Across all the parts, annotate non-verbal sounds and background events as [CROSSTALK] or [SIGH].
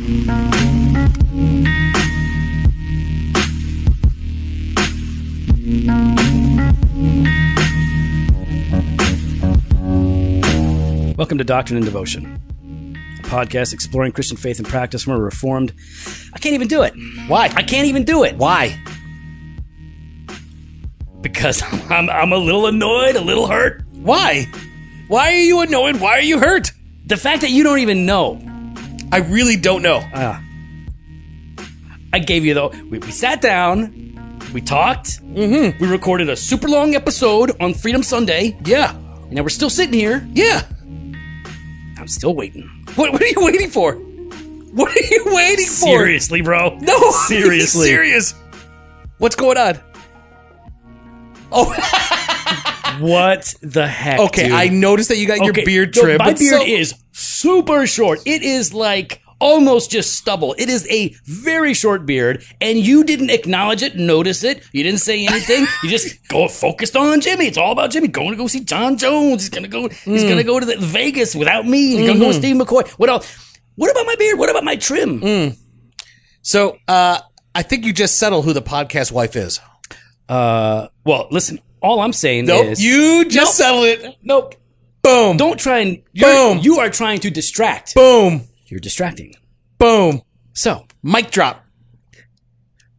Welcome to Doctrine and Devotion, a podcast exploring Christian faith and practice from a reformed. I can't even do it. Why? I can't even do it. Why? Because [LAUGHS] I'm, I'm a little annoyed, a little hurt. Why? Why are you annoyed? Why are you hurt? The fact that you don't even know. I really don't know. I gave you though. We, we sat down, we talked, mm-hmm. we recorded a super long episode on Freedom Sunday, Yeah. and now we're still sitting here. Yeah. I'm still waiting. What, what are you waiting for? What are you waiting for? Seriously, bro. No. [LAUGHS] Seriously. serious. What's going on? Oh, [LAUGHS] What the heck? okay. dude? I noticed that you got your Okay, beard no, trimmed. my beard so- is super short. It is like almost just stubble. It is a very short beard, and you didn't acknowledge it, notice it. You didn't say anything. you just [LAUGHS] go focused on Jimmy. It's all about Jimmy. Going to go see John Jones. He's gonna go. He's Hmm. gonna go to the Vegas without me. He's gonna go with Steve McCoy. What else? What about my beard? What about my trim? Hmm. So, uh, I think you just settled who the podcast wife is. Uh, well, listen. All I'm saying Nope. is you just Nope. settled it. nope. Boom. Don't try and Boom. You are trying to distract. Boom. You're distracting. Boom. So Mic drop.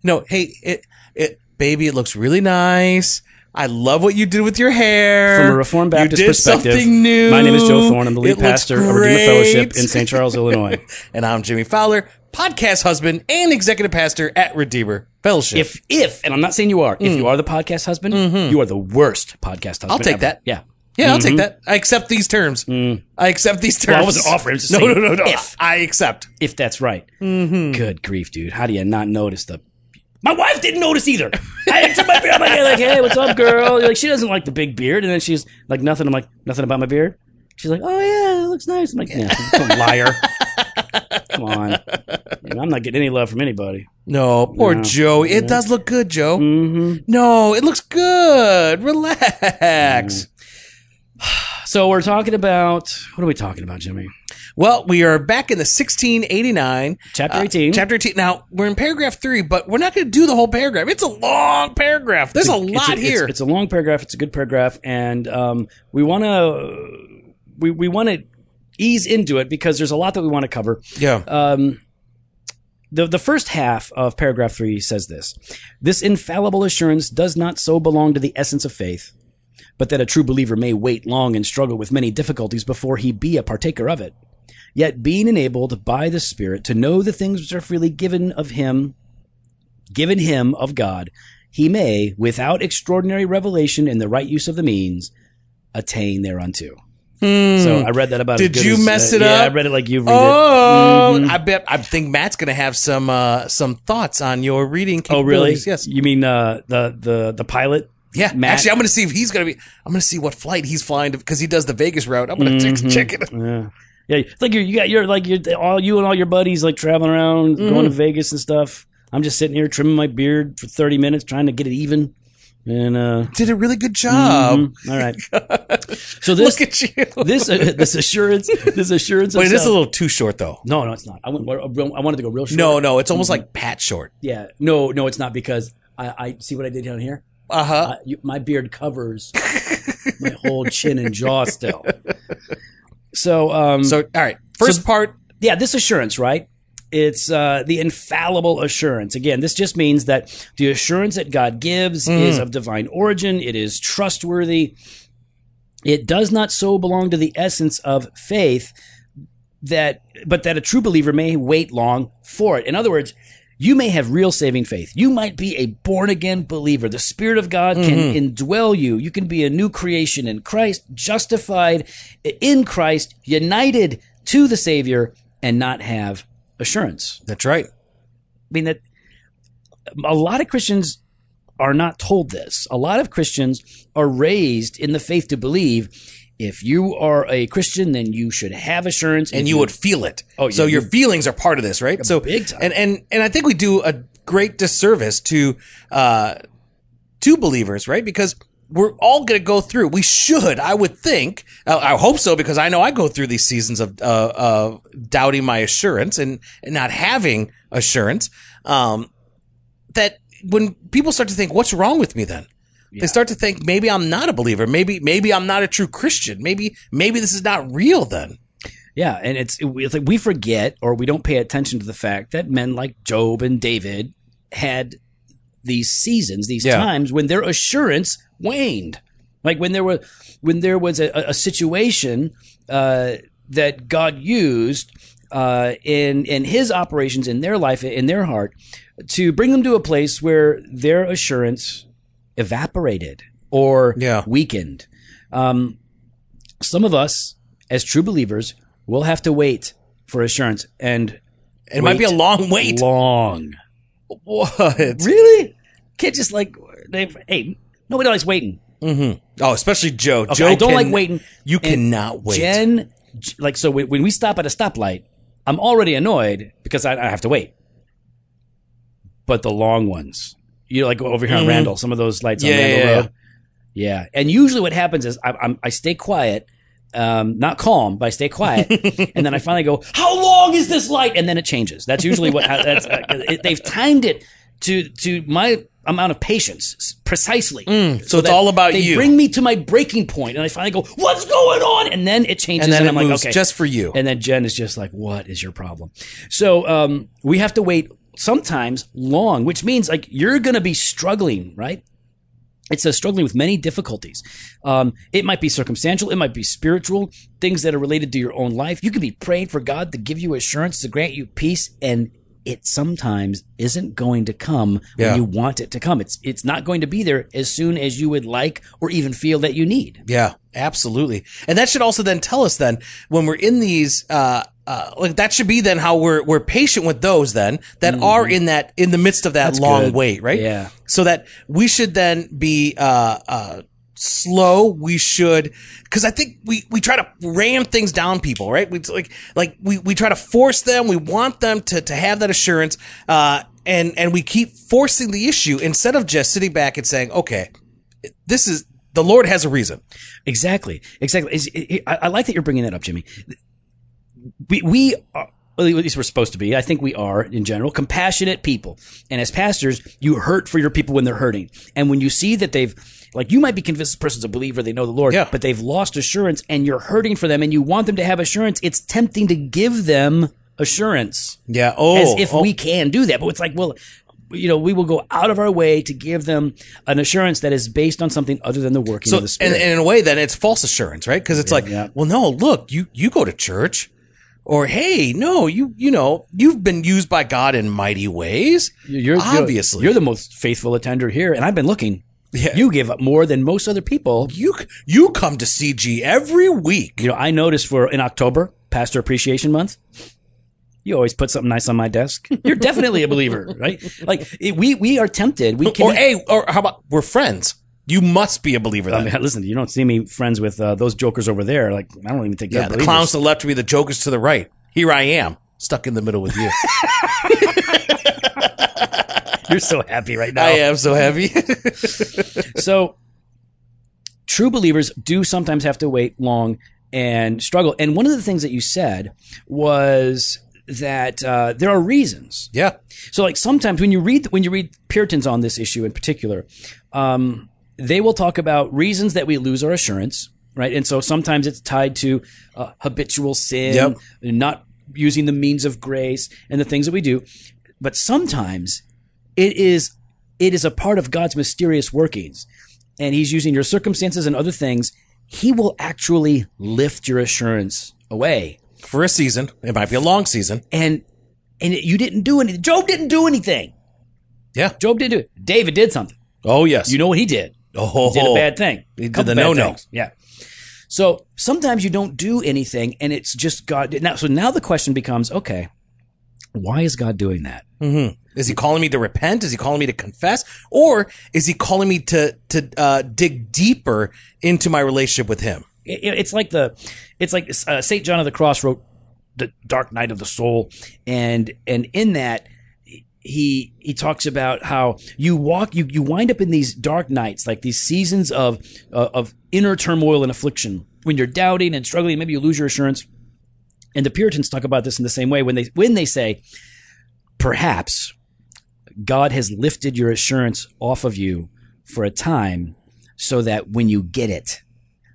No, hey, it, it, baby, it looks really nice. I love what you did with your hair. From a Reformed Baptist you did perspective, something new. my name is Joe Thorn. I'm the lead It looks pastor of Redeemer Fellowship in St. Charles, Illinois. [LAUGHS] and I'm Jimmy Fowler, podcast husband and executive pastor at Redeemer Fellowship. If, if, and I'm not saying you are, if you are the podcast husband, you are the worst podcast husband. Mm. I'll take ever. that. Yeah. Yeah, I'll take that. I accept these terms. I accept these terms. Mm. Well, I wasn't offering, I was just [LAUGHS] no, saying no, no, no. if. I accept. If that's right. Good grief, dude. How do you not notice the. My wife didn't notice either. I had to my beard. I'm like, like, hey, what's up, girl? Like, she doesn't like the big beard. And then she's like, nothing. I'm like, nothing about my beard. She's like, oh, yeah, it looks nice. I'm like, yeah, some liar. [LAUGHS] Come on. I'm not getting any love from anybody. No, poor No. Joe. It does look good, Joe. Mm-hmm. No, it looks good. Relax. So we're talking about what are we talking about, Jimmy? Well, we are back in the 1689. Chapter uh, 18. chapter 18. Now, we're in paragraph three, but we're not going to do the whole paragraph. It's a long paragraph. There's a, It's lot it's- here. It's, a long paragraph. It's a good paragraph, and um, we want to we we want to ease into it because there's a lot that we want to cover. yeah. Um, the the first half of paragraph three says this: This infallible assurance does not so belong to the essence of faith, but that a true believer may wait long and struggle with many difficulties before he be a partaker of it. Yet being enabled by the Spirit to know the things which are freely given of him, given him of God, he may, without extraordinary revelation and the right use of the means, attain thereunto. So I read that about. Hmm. Did you as- mess uh, it yeah, up? I read it like you read it. Oh, Mhm. I bet. I think Matt's going to have some uh, some thoughts on your reading. Oh, really? Yes. You mean uh, the the the pilot? Yeah. Matt? Actually, I'm going to see if he's going to be. I'm going to see what flight he's flying to because he does the Vegas route. I'm going to Mm-hmm. check, it. [LAUGHS] Yeah, yeah. It's like you're, you got you're like you're all you and all your buddies like traveling around, Mm-hmm. going to Vegas and stuff. I'm just sitting here trimming my beard for 30 minutes, trying to get it even. And uh, Did a really good job. mhm. all right. [LAUGHS] So this Look at you. [LAUGHS] this uh, this assurance this assurance. Wait, it is a little too short though. no, no, it's not. I went. I wanted to go real short. No, no, it's almost like Pat short. Yeah. No, no, it's not because I, I see what I did down here. Uh huh. Uh, you, my beard covers my whole chin and jaw still. So, um, so, all right. First so- part. yeah, this assurance, right? It's uh, the infallible assurance. Again, this just means that the assurance that God gives is of divine origin. It is trustworthy. It does not so belong to the essence of faith that, but that a true believer may wait long for it. In other words, you may have real saving faith. You might be a born again believer. The Spirit of God can mm-hmm. indwell you. You can be a new creation in Christ, justified in Christ, united to the Savior, and not have assurance. That's right. I mean, that a lot of Christians are not told this. A lot of Christians are raised in the faith to believe if you are a Christian, then you should have assurance. and If you would feel it. Oh, so your feelings are part of this, right? So big time. And and and I think we do a great disservice to uh to believers, right? Because we're all going to go through. We should, I would think. Uh, I hope so because I know I go through these seasons of uh, uh, doubting my assurance and, and not having assurance. Um, that when people start to think, "What's wrong with me?" Then they start to think maybe I'm not a believer. Maybe maybe I'm not a true Christian. Maybe maybe this is not real. Then Yeah, and it's, it's like we forget or we don't pay attention to the fact that men like Job and David had these seasons, these Yeah. times when their assurance waned. Like when there were when there was a, a situation uh, that God used uh, in in His operations in their life in their heart to bring them to a place where their assurance evaporated or Yeah. weakened. Um, some of us, as true believers, will have to wait for assurance, and it might be a long wait. long. What? Really? Can't just like they, hey, nobody likes waiting. Mm-hmm. Oh, especially Joe. Okay, Joe I don't can- like waiting. You And cannot wait. Jen, like so when, when we stop at a stoplight, I'm already annoyed because I, I have to wait. But the long ones, you know, like over here on Randall, some of those lights Mm-hmm. Yeah, on Randall yeah, Road. Yeah, and usually what happens is I, I'm, I stay quiet, um, not calm, but I stay quiet, [LAUGHS] and then I finally go, "How long is this light?" And then it changes. That's usually what that's. Uh, [LAUGHS] it, they've timed it to to my amount of patience precisely. Mm, so it's all about you. they you. Bring me to my breaking point, and I finally go, "What's going on?" And then it changes, and then it I'm like, "Okay." just for you. And then Jen is just like, "What is your problem?" So um, we have to wait sometimes long, which means like you're going to be struggling, right? It's a struggling with many difficulties. Um, it might be circumstantial, it might be spiritual, things that are related to your own life. You could be praying for God to give you assurance, to grant you peace, and it sometimes isn't going to come Yeah. when you want it to come. It's it's not going to be there as soon as you would like or even feel that you need. Yeah, absolutely. And that should also then tell us then when we're in these, uh, uh, like that should be then how we're we're patient with those then that are in that in the midst of that long Mm-hmm. good. wait, right? Yeah. So that we should then be uh, uh, slow. We should because I think we we try to ram things down people, right? We like like we we try to force them. We want them to to have that assurance, uh, and and we keep forcing the issue instead of just sitting back and saying, okay, this is the Lord has a reason. Exactly. Exactly. Is- I, I like that you're bringing that up, Jimmy. We, we are, at least we're supposed to be. I think we are in general compassionate people. And as pastors, you hurt for your people when they're hurting. And when you see that they've, like, you might be convinced this person's a believer, they know the Lord, Yeah. but they've lost assurance and you're hurting for them and you want them to have assurance. It's tempting to give them assurance Yeah. Oh, as if oh, we can do that. But it's like, well, you know, we will go out of our way to give them an assurance that is based on something other than the working so of the Spirit. and in a way, then it's false assurance, right? Because it's like, yeah. well, no, look, you you go to church, or hey, no, you you know you've been used by God in mighty ways. You're obviously you're, the most faithful attender here, and I've been looking. Yeah. You give up more than most other people. you you come to CG every week. You know, I noticed for in October, Pastor Appreciation Month, you always put something nice on my desk. [LAUGHS] You're definitely a believer, right? Like it, we we are tempted. We can Or hey, or how about we're friends? You must be a believer I mean, listen, you don't see me friends with uh, those jokers over there. Like I don't even think yeah, the believers. clowns to the left to be the jokers to the right. Here I am, stuck in the middle with you. [LAUGHS] [LAUGHS] You're so happy right now. I am so happy. [LAUGHS] So, true believers do sometimes have to wait long and struggle. And one of the things that you said was that uh, there are reasons. yeah, So, like sometimes when you read when you read Puritans on this issue in particular, um, they will talk about reasons that we lose our assurance, right? And so sometimes it's tied to uh, habitual sin, Yep. not using the means of grace, and the things that we do. But sometimes it is it is a part of God's mysterious workings, and He's using your circumstances and other things. He will actually lift your assurance away, for a season, it might be a long season. and and you didn't do anything. Job didn't do anything. Yeah. Job didn't do it. David did something. Oh yes. You know what he did? oh, He did a bad thing. He did the no-no. Yeah. So sometimes you don't do anything, and it's just God. Now, so now the question becomes: Okay, why is God doing that? Mm-hmm. Is he calling me to repent? Is he calling me to confess? Or is he calling me to to uh, dig deeper into my relationship with him? It- it's like the, it's like uh, Saint John of the Cross wrote the Dark Night of the Soul, and and in that he he talks about how you walk you you wind up in these dark nights like these seasons of uh, of inner turmoil and affliction when you're doubting and struggling maybe you lose your assurance and the puritans talk about this in the same way when they when they say perhaps god has lifted your assurance off of you for a time so that when you get it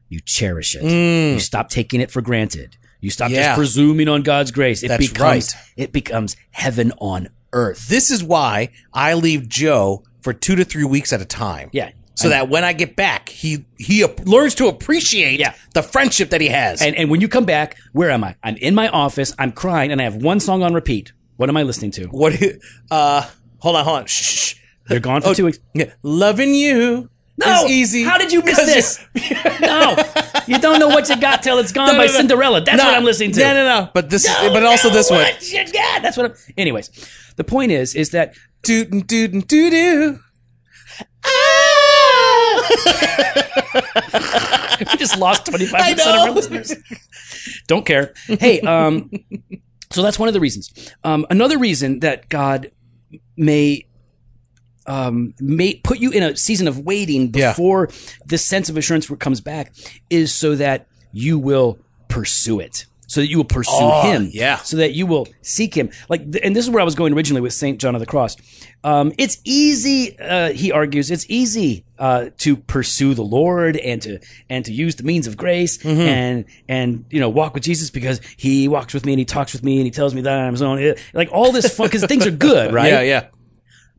you cherish it you stop taking it for granted you stop Mm. Yeah. just presuming on god's grace it That's becomes right. it becomes heaven on earth This is why I leave Joe for two to three weeks at a time. Yeah. So that when I get back, he he ap- learns to appreciate Yeah. the friendship that he has. And and when you come back, where am I? I'm in my office. I'm crying, and I have one song on repeat. What am I listening to? what? Uh, hold on, hold on. Shh, shh, shh. They're gone for two weeks. Yeah. Loving you No, is easy. How did you miss this? [LAUGHS] no, you don't know what you got till it's gone No, by no, no. Cinderella. That's No, what I'm listening to. No, no, no. But this, No, but also no, this one. what you got? That's what. I'm, anyways, the point is, is that Doot and doot and doo doo. we just lost twenty five percent of our listeners. Don't care. Hey, um, so that's one of the reasons. Um, another reason that God may um, may put you in a season of waiting Yeah. before the sense of assurance comes back is so that you will pursue it. So that you will pursue Oh, him, yeah. So that you will seek him. Like, and this is where I was going originally with Saint John of the Cross. Um, it's easy, uh, he argues, it's easy uh, to pursue the Lord and to and to use the means of grace Mm-hmm. and and you know walk with Jesus because he walks with me and he talks with me and he tells me that I'm his own. Like all this fun because things are good, [LAUGHS] right? Yeah, yeah.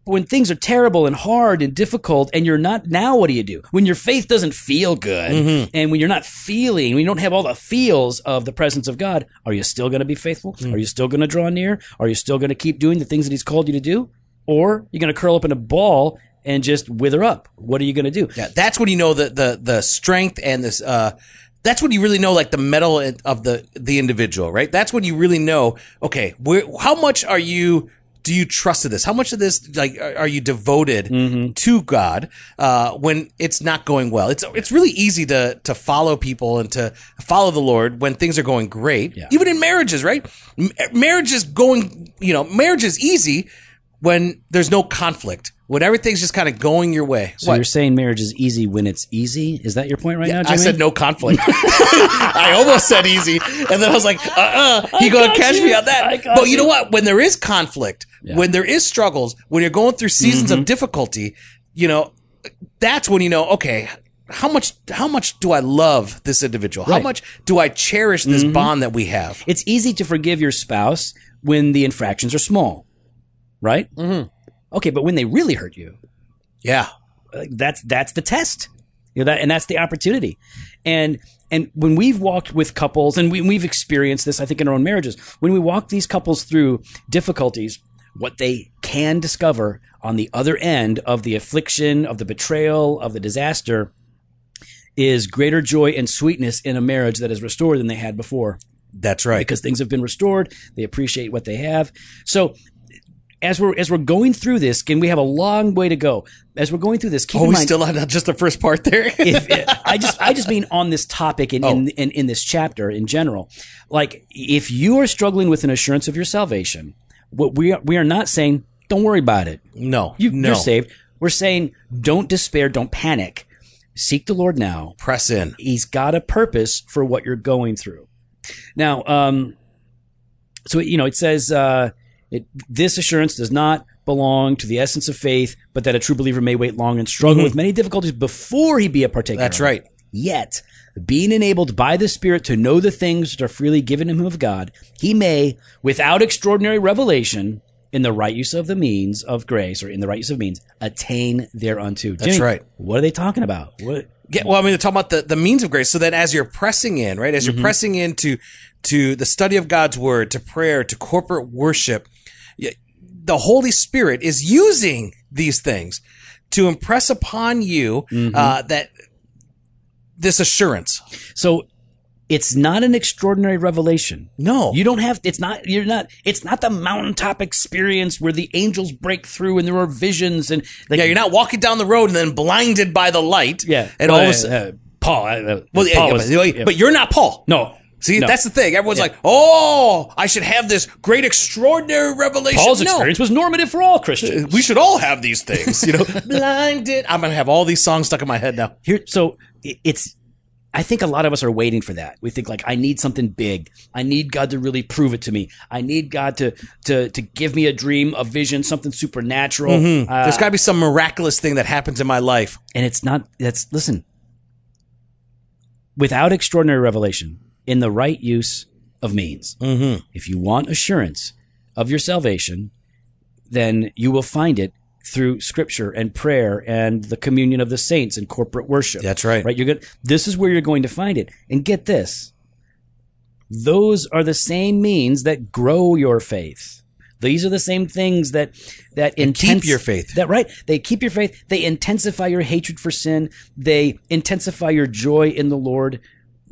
But when things are terrible and hard and difficult and you're not now what do you do when your faith doesn't feel good Mm-hmm. and when you're not feeling when you don't have all the feels of the presence of god are you still going to be faithful Mm. are you still going to draw near are you still going to keep doing the things that he's called you to do or you're going to curl up in a ball and just wither up what are you going to do Yeah, that's when you know the the the strength and this. Uh, that's when you really know like the mettle of the the individual, right? That's when you really know. Okay, where, how much are you? Do you trust in this? How much of this like are are you devoted Mm-hmm. to God uh, when it's not going well? It's it's really easy to to follow people and to follow the Lord when things are going great. Yeah. Even in marriages, right? M- marriage is going. You know, marriage is easy when there's no conflict. When everything's just kind of going your way. so you're saying marriage is easy when it's easy is that your point right now Jimmy? I said no conflict. [LAUGHS] I almost said easy, and then I was like, "Uh, uh you gonna catch me on that?" But you know what? When there is conflict, when there is struggles, when you're going through seasons Mm-hmm. of difficulty, you know, that's when you know, okay, how much how much do I love this individual? How Right. much do I cherish this bond that we have? it's easy to forgive your spouse when the infractions are small right mm-hmm. okay but when they really hurt you Yeah, that's that's the test you know that and that's the opportunity and and when we've walked with couples and we, we've experienced this i think in our own marriages when we walk these couples through difficulties what they can discover on the other end of the affliction of the betrayal of the disaster is greater joy and sweetness in a marriage that is restored than they had before that's right. because things have been restored. They appreciate what they have. So as we're as we're going through this, and we have a long way to go. As we're going through this, keep oh, in we mind. still on just the first part there. [LAUGHS] if, I just I just mean on this topic in, Oh. in, in in this chapter in general. Like if you are struggling with an assurance of your salvation, what we are, we are not saying don't worry about it. no, You, no, You're saved. We're saying don't despair, don't panic. Seek the Lord now. press in. He's got a purpose for what you're going through. Now, um, so you know, it says uh, it, this assurance does not belong to the essence of faith, but that a true believer may wait long and struggle with many difficulties before he be a partaker. Mm-hmm. That's right. Yet, being enabled by the Spirit to know the things that are freely given him of God, he may, without extraordinary revelation, in the right use of the means of grace, or in the right use of means, attain thereunto. That's right. What are they talking about? What? Yeah, well, I mean, they're talking about the, the means of grace. So that as you're pressing in, right, as Mm-hmm. you're pressing into to the study of God's word, to prayer, to corporate worship, the Holy Spirit is using these things to impress upon you Mm-hmm. uh, that this assurance. So it's not an extraordinary revelation. No, You don't have it's not you're not it's not the mountaintop experience where the angels break through and there are visions and like yeah, you're not walking down the road and then blinded by the light. yeah and Well, all of a sudden, uh, Paul uh, uh, well, Paul yeah, was- but, yeah. but you're not Paul. no See, No. that's the thing. Everyone's Yeah. like, "Oh, I should have this great, extraordinary revelation." Paul's No. experience was normative for all Christians. We should all have these things, you know. [LAUGHS] Blinded. I'm gonna have all these songs stuck in my head now. Here, so it's. I think a lot of us are waiting for that. We think like, I need something big. I need God to really prove it to me. I need God to to to give me a dream, a vision, something supernatural. Uh, There's got to be some miraculous thing that happens in my life. and it's not. That's listen. Without extraordinary revelation, in the right use of means, Mm-hmm. if you want assurance of your salvation, then you will find it through scripture and prayer and the communion of the saints and corporate worship. That's right. Right? You're good. This is where you're going to find it. And get this. Those are the same means that grow your faith. These are the same things that that keep your faith. That right. They keep your faith. They intensify your hatred for sin. They intensify your joy in the Lord.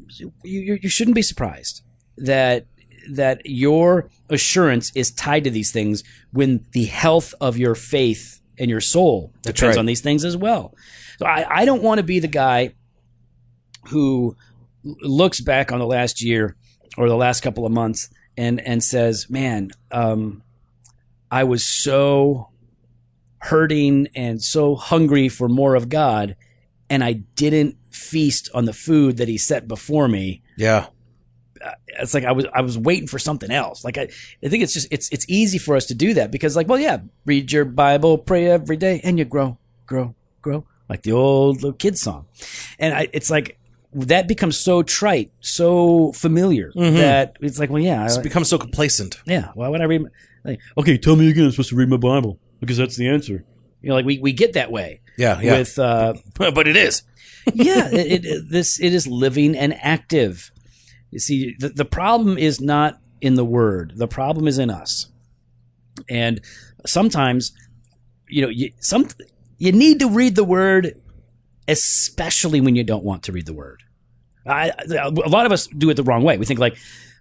You, you, you shouldn't be surprised that that your assurance is tied to these things when the health of your faith and your soul depends right. on these things as well. So I, I don't want to be the guy who looks back on the last year or the last couple of months and and says, "Man, um, I was so hurting and so hungry for more of God, and I didn't feast on the food that He set before me." Yeah. Uh, it's like I was I was waiting for something else. Like I, I think it's just it's it's easy for us to do that because like well yeah read your Bible pray every day and you grow grow grow like the old little kid song, and I it's like that becomes so trite so familiar mm-hmm. that it's like well yeah I, Become so complacent. yeah why would I read my, like okay tell me again I'm supposed to read my Bible because that's the answer you know like we we get that way Yeah. Yeah. with uh but it is. yeah, [LAUGHS] it, it, this it is living and active. You see, the, the problem is not in the word. The problem is in us. And sometimes, you know, you, some you need to read the word, especially when you don't want to read the word. I, a lot of us do it the wrong way. We think like,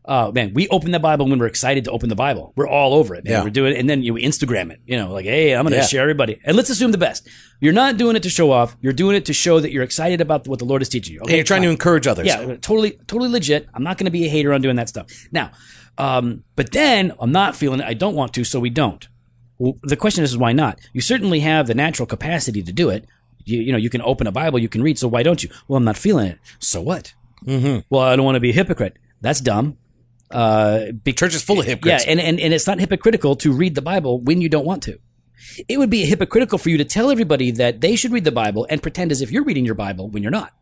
oh man, we open the Bible when we're excited to open the Bible. We're all over it, man. Yeah. We're doing it, and then you Instagram it. You know, like, hey, I'm going to Yeah. share everybody, and let's assume the best. You're not doing it to show off. You're doing it to show that you're excited about what the Lord is teaching you. Okay, And you're trying to encourage others. Yeah, totally, totally legit. I'm not going to be a hater on doing that stuff. Now, um, but then I'm not feeling it. I don't want to, so we don't. Well, the question is, why not? You certainly have the natural capacity to do it. You, you know, you can open a Bible, you can read. So why don't you? Well, I'm not feeling it. So what? Mm-hmm. Well, I don't want to be a hypocrite. That's dumb. Uh, be- Church is full of hypocrites. yeah, and, and, and it's not hypocritical to read the Bible when you don't want to. It would be hypocritical for you to tell everybody that they should read the Bible and pretend as if you're reading your Bible when you're not.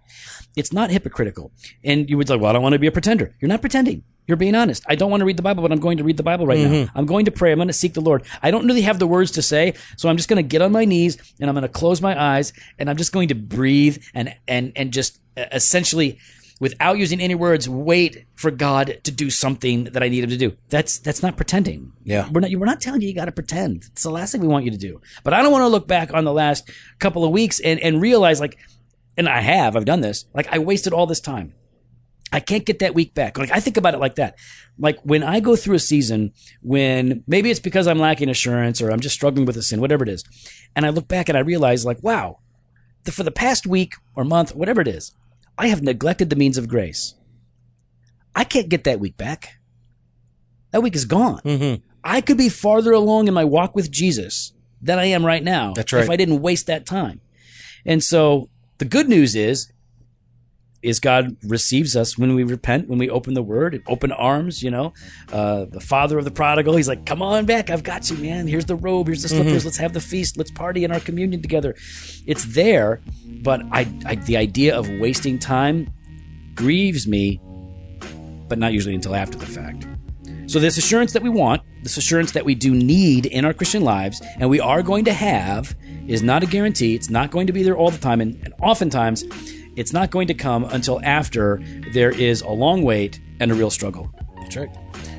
It's not hypocritical. And you would say, well, I don't want to be a pretender. You're not pretending. You're being honest. I don't want to read the Bible, but I'm going to read the Bible right now. I'm going to pray. I'm going to seek the Lord. I don't really have the words to say, so I'm just going to get on my knees and I'm going to close my eyes and I'm just going to breathe and and and just uh, essentially without using any words wait for God to do something that I need him to do. That's that's not pretending. Yeah. We're not we're not telling you you got to pretend. It's the last thing we want you to do. But I don't want to look back on the last couple of weeks and and realize like and I have, I've done this. Like I wasted all this time. I can't get that week back. Like I think about it like that. Like when I go through a season when maybe it's because I'm lacking assurance or I'm just struggling with a sin, whatever it is, and I look back and I realize like, wow, the, for the past week or month, whatever it is, I have neglected the means of grace. I can't get that week back. That week is gone. Mm-hmm. I could be farther along in my walk with Jesus than I am right now. That's right. If I didn't waste that time. And so the good news is, is God receives us when we repent, when we open the Word, open arms. You know, uh, the father of the prodigal, he's like, "Come on back, I've got you, man. Here's the robe, here's the slippers. Let's have the feast. Let's party in our communion together." It's there, but I, I the idea of wasting time grieves me, but not usually until after the fact. So, this assurance that we want, this assurance that we do need in our Christian lives, and we are going to have, is not a guarantee. It's not going to be there all the time. And, and oftentimes, it's not going to come until after there is a long wait and a real struggle. That's right.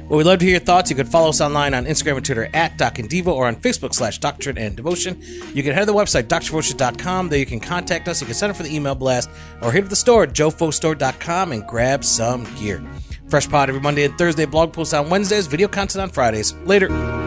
Well, we'd love to hear your thoughts. You can follow us online on Instagram and Twitter at Doc and Devo or on Facebook slash Doctrine and Devotion. You can head to the website, drdevotion.com. There you can contact us. You can sign up for the email blast or hit up the store jofostore.com and grab some gear. Fresh pod every Monday and Thursday, blog posts on Wednesdays, video content on Fridays. Later.